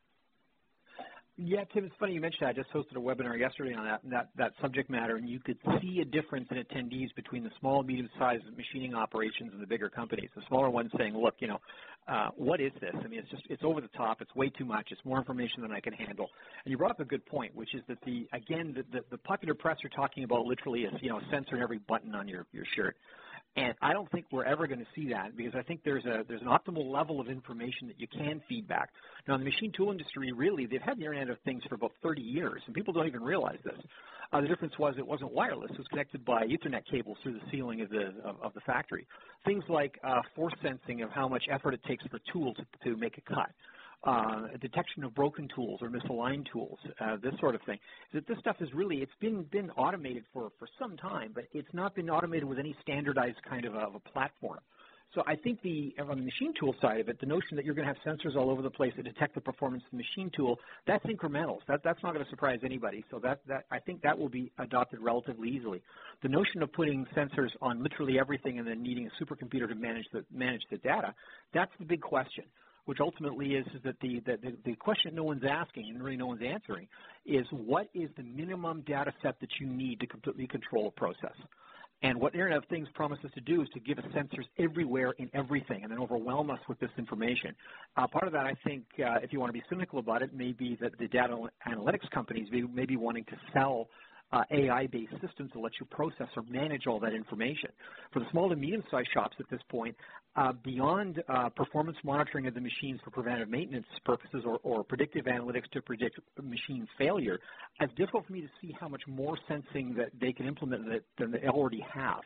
S4: Yeah, Tim, it's funny you mentioned that. I just hosted a webinar yesterday on that, that, that subject matter, and you could see a difference in attendees between the small, medium-sized machining operations and the bigger companies. The smaller ones saying, look, you know, uh, what is this? I mean, it's just, it's over the top. It's way too much. It's more information than I can handle. And you brought up a good point, which is that the, again, the, the, the popular press are talking about literally a, you know, sensor in every button on your, your shirt. And I don't think we're ever going to see that because I think there's a there's an optimal level of information that you can feed back. Now, in the machine tool industry, really, they've had the Internet of Things for about 30 years, and people don't even realize this. Uh, the difference was it wasn't wireless; it was connected by Ethernet cables through the ceiling of the of, of the factory. Things like uh, force sensing of how much effort it takes for a tool to, to make a cut uh, detection of broken tools or misaligned tools, uh, this sort of thing. is That this stuff is really it's been been automated for for some time, but it's not been automated with any standardized kind of a, of a platform. So I think the on the machine tool side of it, the notion that you're going to have sensors all over the place that detect the performance of the machine tool, that's incremental. That, that's not going to surprise anybody. So that, that I think that will be adopted relatively easily. The notion of putting sensors on literally everything and then needing a supercomputer to manage the manage the data, that's the big question which ultimately is, is that the, the, the question no one's asking and really no one's answering is what is the minimum data set that you need to completely control a process? And what Internet of Things promises to do is to give us sensors everywhere in everything and then overwhelm us with this information. Uh, part of that, I think, uh, if you want to be cynical about it, may be that the data analytics companies may, may be wanting to sell uh, AI-based systems to let you process or manage all that information. For the small to medium-sized shops at this point, uh, beyond uh, performance monitoring of the machines for preventive maintenance purposes or, or, predictive analytics to predict machine failure, it's difficult for me to see how much more sensing that they can implement that, than they already have.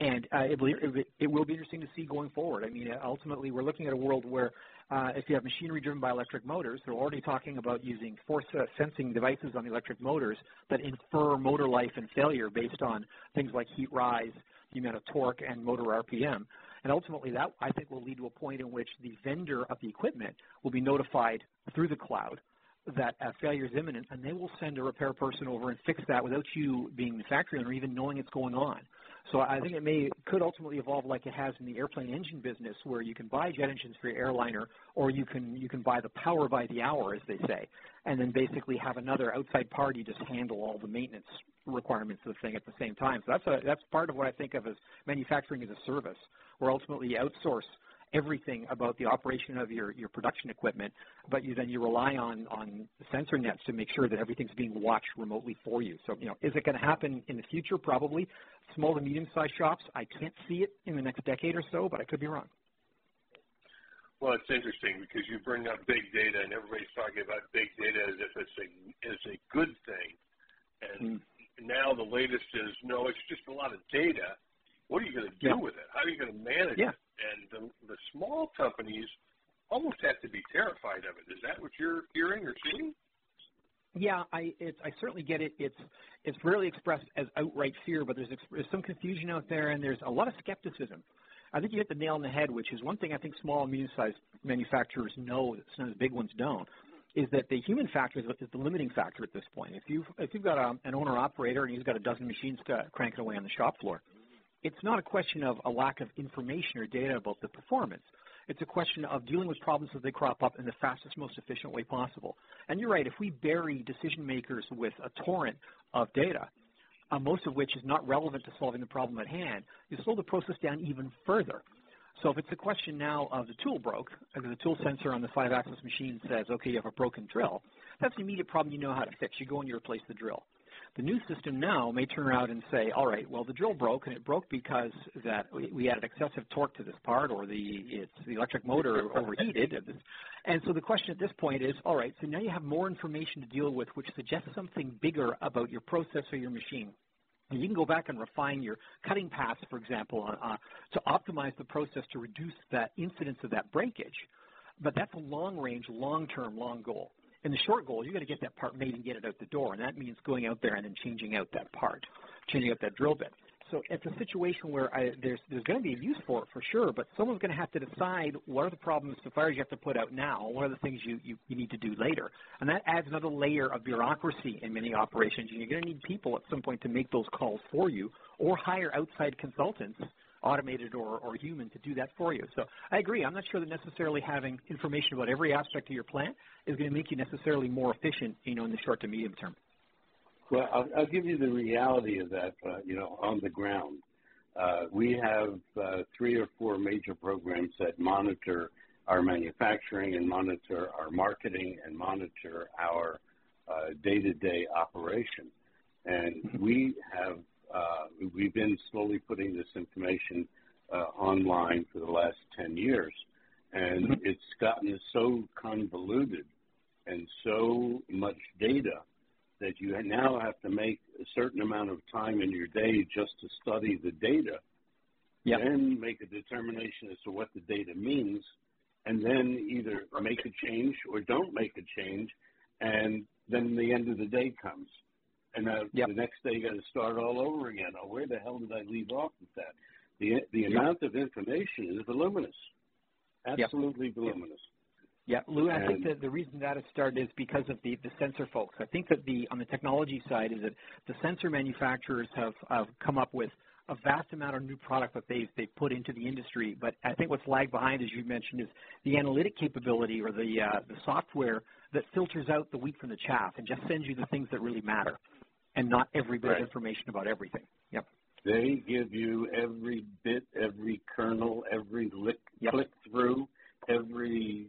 S4: And uh, it, it, will be interesting to see going forward. I mean, ultimately, we're looking at a world where uh, if you have machinery driven by electric motors, they're already talking about using force uh, sensing devices on the electric motors that infer motor life and failure based on things like heat rise, the amount of torque, and motor RPM. And ultimately, that I think will lead to a point in which the vendor of the equipment will be notified through the cloud that a failure is imminent, and they will send a repair person over and fix that without you being the factory owner even knowing it's going on. So I think it may could ultimately evolve like it has in the airplane engine business, where you can buy jet engines for your airliner, or you can you can buy the power by the hour, as they say, and then basically have another outside party just handle all the maintenance requirements of the thing at the same time. So that's a that's part of what I think of as manufacturing as a service, where ultimately you outsource everything about the operation of your, your production equipment, but you then you rely on, on sensor nets to make sure that everything's being watched remotely for you. So, you know, is it going to happen in the future? Probably. Small to medium-sized shops, I can't see it in the next decade or so, but I could be wrong.
S2: Well, it's interesting because you bring up big data, and everybody's talking about big data as if it's a is a good thing, and mm. now the latest is no, it's just a lot of data. What are you going to do yeah. with it? How are you going to manage
S4: yeah.
S2: it? And the, the small companies almost have to be terrified of it. Is that what you're hearing or seeing?
S4: Yeah, I it's, I certainly get it. It's it's rarely expressed as outright fear, but there's, there's some confusion out there, and there's a lot of skepticism. I think you hit the nail on the head, which is one thing I think small and medium-sized manufacturers know that some of the big ones don't, is that the human factor is, is the limiting factor at this point. If you've if you've got a, an owner-operator and he's got a dozen machines to cranking away on the shop floor, it's not a question of a lack of information or data about the performance. It's a question of dealing with problems as they crop up in the fastest, most efficient way possible. And you're right, if we bury decision makers with a torrent of data, uh, most of which is not relevant to solving the problem at hand, you slow the process down even further. So if it's a question now of the tool broke, and the tool sensor on the five-axis machine says, okay, you have a broken drill, that's an immediate problem you know how to fix. You go and you replace the drill. The new system now may turn around and say, all right, well, the drill broke, and it broke because that we added excessive torque to this part, or the it's the electric motor overheated. And so the question at this point is, all right, so now you have more information to deal with, which suggests something bigger about your process or your machine. And you can go back and refine your cutting paths, for example, uh, to optimize the process to reduce that incidence of that breakage. But that's a long range, long term, long goal. In the short goal, you got to get that part made and get it out the door, and that means going out there and then changing out that part, changing out that drill bit. So it's a situation where I, there's there's going to be a use for it for sure, but someone's going to have to decide what are the problems, the fires you have to put out now, what are the things you, you, you need to do later, and that adds another layer of bureaucracy in many operations. And you're going to need people at some point to make those calls for you, or hire outside consultants automated or, or human to do that for you. So I agree. I'm not sure that necessarily having information about every aspect of your plant is going to make you necessarily more efficient, you know, in the short to medium term.
S3: Well, I'll, I'll give you the reality of that, uh, you know, on the ground. Uh, we have uh, three or four major programs that monitor our manufacturing and monitor our marketing and monitor our uh, day-to-day operation. And we have we've been slowly putting this information uh, online for the last 10 years, and mm-hmm. it's gotten so convoluted and so much data that you now have to make a certain amount of time in your day just to study the data, yep. then make a determination as to what the data means, and then either make a change or don't make a change, and then the end of the day comes. And uh, yep. the next day you got to start all over again. Oh, where the hell did I leave off with that? The the yep. amount of information is voluminous, absolutely voluminous.
S4: Yeah, Lou, I think that the reason that has started is because of the, the sensor folks. I think that the on the technology side is that the sensor manufacturers have, have come up with a vast amount of new product that they've they've put into the industry. But I think what's lagged behind, as you mentioned, is the analytic capability or the uh, the software that filters out the wheat from the chaff and just sends you the things that really matter, and not every bit right. of information about everything. Yep.
S3: They give you every bit, every kernel, every lick, yep. click through, every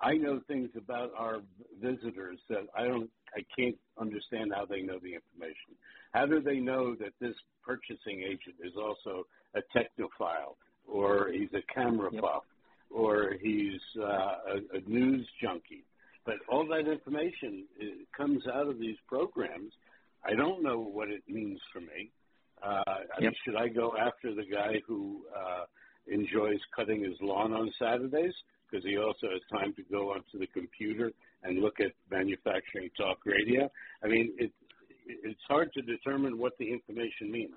S3: I know things about our visitors that I don't, I can't understand how they know the information. How do they know that this purchasing agent is also a technophile, or he's a camera yep. buff, or he's uh, a, a news junkie? But all that information uh, comes out of these programs. I don't know what it means for me. Uh, yep. I mean, should I go after the guy who uh, enjoys cutting his lawn on Saturdays? because he also has time to go onto the computer and look at manufacturing talk radio. I mean, it, it's hard to determine what the information means.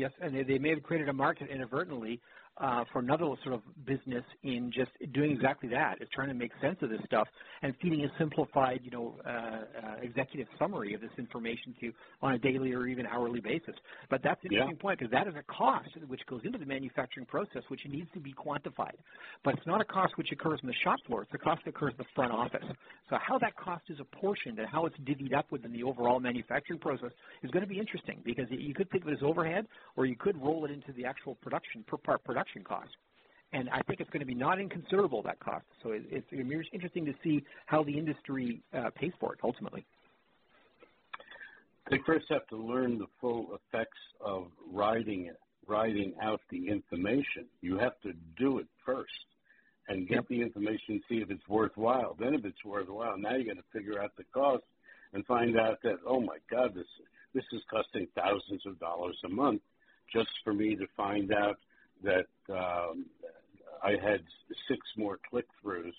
S4: Yes, and they, they may have created a market inadvertently uh, for another sort of business in just doing exactly that, is trying to make sense of this stuff and feeding a simplified, you know, uh, uh, executive summary of this information to you on a daily or even hourly basis. But that's an interesting point because that is a cost which goes into the manufacturing process, which needs to be quantified. But it's not a cost which occurs in the shop floor; it's a cost that occurs in the front office. So how that cost is apportioned and how it's divvied up within the overall manufacturing process is going to be interesting because you could think of it as overhead, or you could roll it into the actual production per part production cost. And I think it's going to be not inconsiderable that cost. So it, it's interesting to see how the industry uh, pays for it ultimately.
S3: They first have to learn the full effects of writing it, writing out the information. You have to do it first and get yep. the information, see if it's worthwhile. Then, if it's worthwhile, now you got to figure out the cost and find out that oh my God, this this is costing thousands of dollars a month just for me to find out that um, I had six more click throughs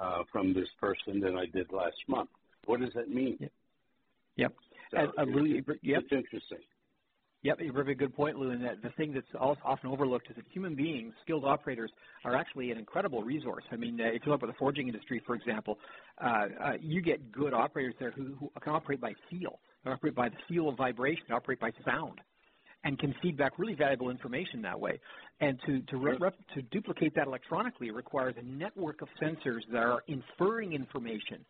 S3: uh, from this person than I did last month. What does that mean?
S4: Yep. Yep.
S3: So uh, Lou, yep. It's interesting.
S4: Yep, a very good point, Lou. And that the thing that's also often overlooked is that human beings, skilled operators, are actually an incredible resource. I mean, uh, if you look at the forging industry, for example, uh, uh, you get good operators there who, who can operate by feel, operate by the feel of vibration, operate by sound and can feed back really valuable information that way. And to, to, rep, to duplicate that electronically requires a network of sensors that are inferring information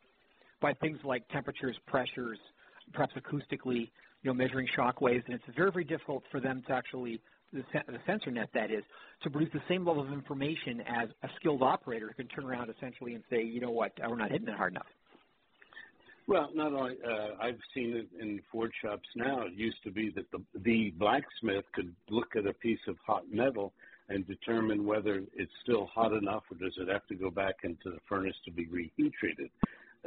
S4: by things like temperatures, pressures, perhaps acoustically, you know, measuring shock waves, and it's very, very difficult for them to actually, the, the sensor net that is, to produce the same level of information as a skilled operator who can turn around essentially and say, you know what, we're not hitting it hard enough.
S3: Well, not only uh, I've seen it in forge shops now. It used to be that the, the blacksmith could look at a piece of hot metal and determine whether it's still hot enough or does it have to go back into the furnace to be reheat treated.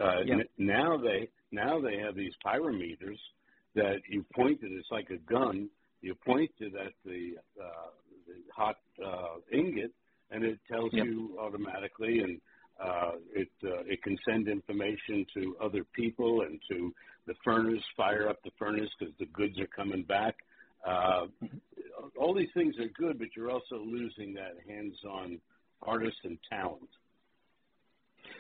S3: Uh, yep. n- now they now they have these pyrometers that you point it. It's like a gun. You point it at the, uh, the hot uh, ingot, and it tells yep. you automatically, and uh, it uh, it can send information to other people and to the furnace, fire up the furnace because the goods are coming back. Uh, all these things are good, but you're also losing that hands-on artist and talent.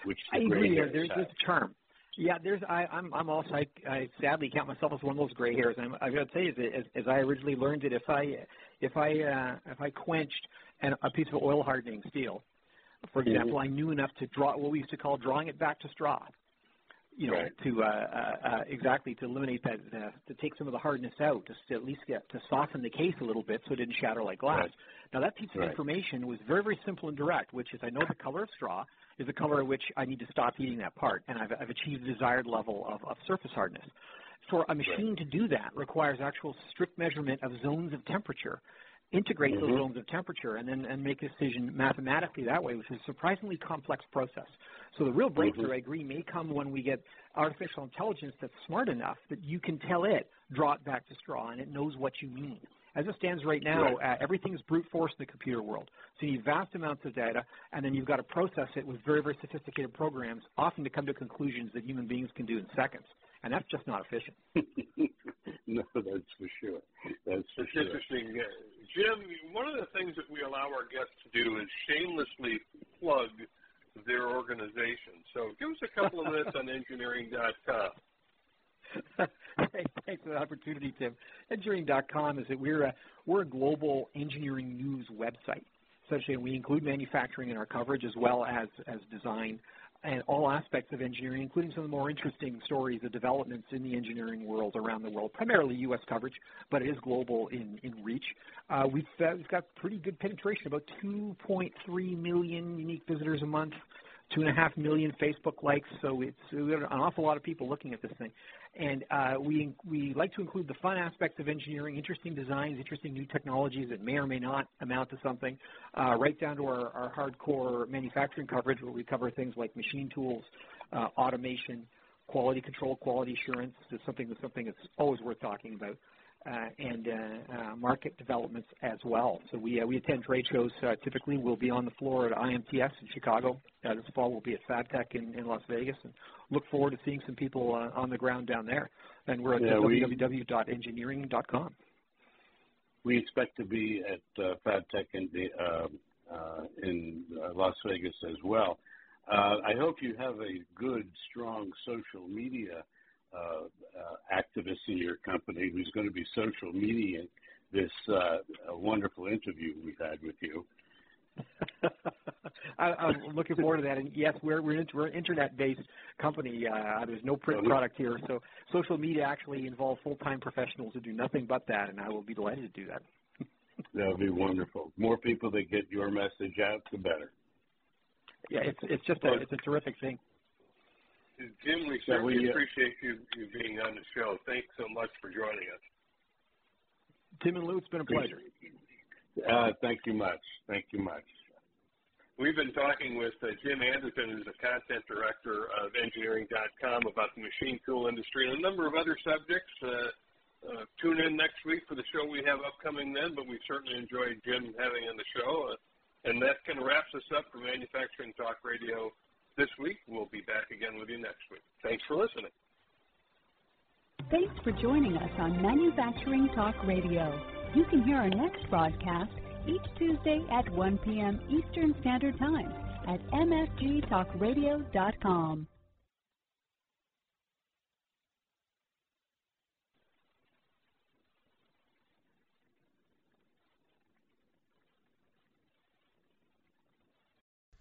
S3: Which
S4: I agree. There's this term. Yeah, there's. I, I'm. I'm also. I, I sadly count myself as one of those gray hairs. And I'm, got to say, as, as, as I originally learned it, if I, if I, uh, if I quenched an, a piece of oil hardening steel, for mm-hmm. example. I knew enough to draw what we used to call drawing it back to straw you know, right. to uh, uh, uh, exactly to eliminate that, uh, to take some of the hardness out, just to at least get to soften the case a little bit so it didn't shatter like glass. Right. Now that piece of right. information was very, very simple and direct, which is I know the color of straw is the color at which I need to stop heating that part, and I've, I've achieved the desired level of, of surface hardness. For a machine to do that requires actual strict measurement of zones of temperature integrate mm-hmm. those zones of temperature and then and make a decision mathematically that way, which is a surprisingly complex process. So the real breakthrough, mm-hmm. I agree, may come when we get artificial intelligence that's smart enough that you can tell it, draw it back to straw, and it knows what you mean. As it stands right now, right. Uh, everything is brute force in the computer world. So you need vast amounts of data, and then you've got to process it with very, very sophisticated programs, often to come to conclusions that human beings can do in seconds. And that's just not efficient.
S3: no, that's for sure. That's for
S2: it's
S3: sure.
S2: interesting. Uh, Jim, one of the things that we allow our guests to do is shamelessly plug their organization. So give us a couple of minutes on engineering.com.
S4: Thanks for the opportunity, Tim. Engineering.com is that we're a, we're a global engineering news website. Essentially, we include manufacturing in our coverage as well as, as design and all aspects of engineering, including some of the more interesting stories of developments in the engineering world around the world, primarily U.S. coverage, but it is global in, in reach. Uh, we've, uh, we've got pretty good penetration, about 2.3 million unique visitors a month, two and a half million Facebook likes. So it's we have an awful lot of people looking at this thing, and uh, we we like to include the fun aspects of engineering, interesting designs, interesting new technologies that may or may not amount to something, uh, right down to our, our hardcore manufacturing coverage, where we cover things like machine tools, uh, automation, quality control, quality assurance. Is something that's something that's always worth talking about and uh, uh, market developments as well. So we we attend trade shows. typically, we'll be on the floor at IMTS in Chicago. this fall, we'll be at FabTech in, in Las Vegas, and look forward to seeing some people on the ground down there. And we're at yeah, www.engineering.com.
S3: We expect to be at uh, FabTech in, the, uh, uh, in Las Vegas as well. Uh, I hope you have a good, strong social media uh, uh, activist in your company who's going to be social media this uh, wonderful interview we've had with you.
S4: I, am looking forward to that. And yes, we're we're, we're an internet-based company. Uh, there's no print product here, so social media actually involves full-time professionals who do nothing but that, and I will be delighted to do that.
S3: that would be wonderful. More people that get your message out, the better.
S4: Yeah, it's it's just a it's a terrific thing.
S2: Jim, we certainly we, uh, appreciate you, you being on the show. Thanks so much for joining us.
S4: Tim and Lou, it's been a pleasure.
S3: Uh, thank you much. Thank you much.
S2: We've been talking with uh, Jim Anderton, who's the content director of engineering.com, about the machine tool industry and a number of other subjects. Uh, uh, tune in next week for the show we have upcoming then, but we certainly enjoyed Jim having on the show. Uh, and that kind of wraps us up for Manufacturing Talk Radio this week. We'll be back again with you next week. Thanks for listening.
S1: Thanks for joining us on Manufacturing Talk Radio. You can hear our next broadcast each Tuesday at 1 p.m. Eastern Standard Time at mfgtalkradio.com.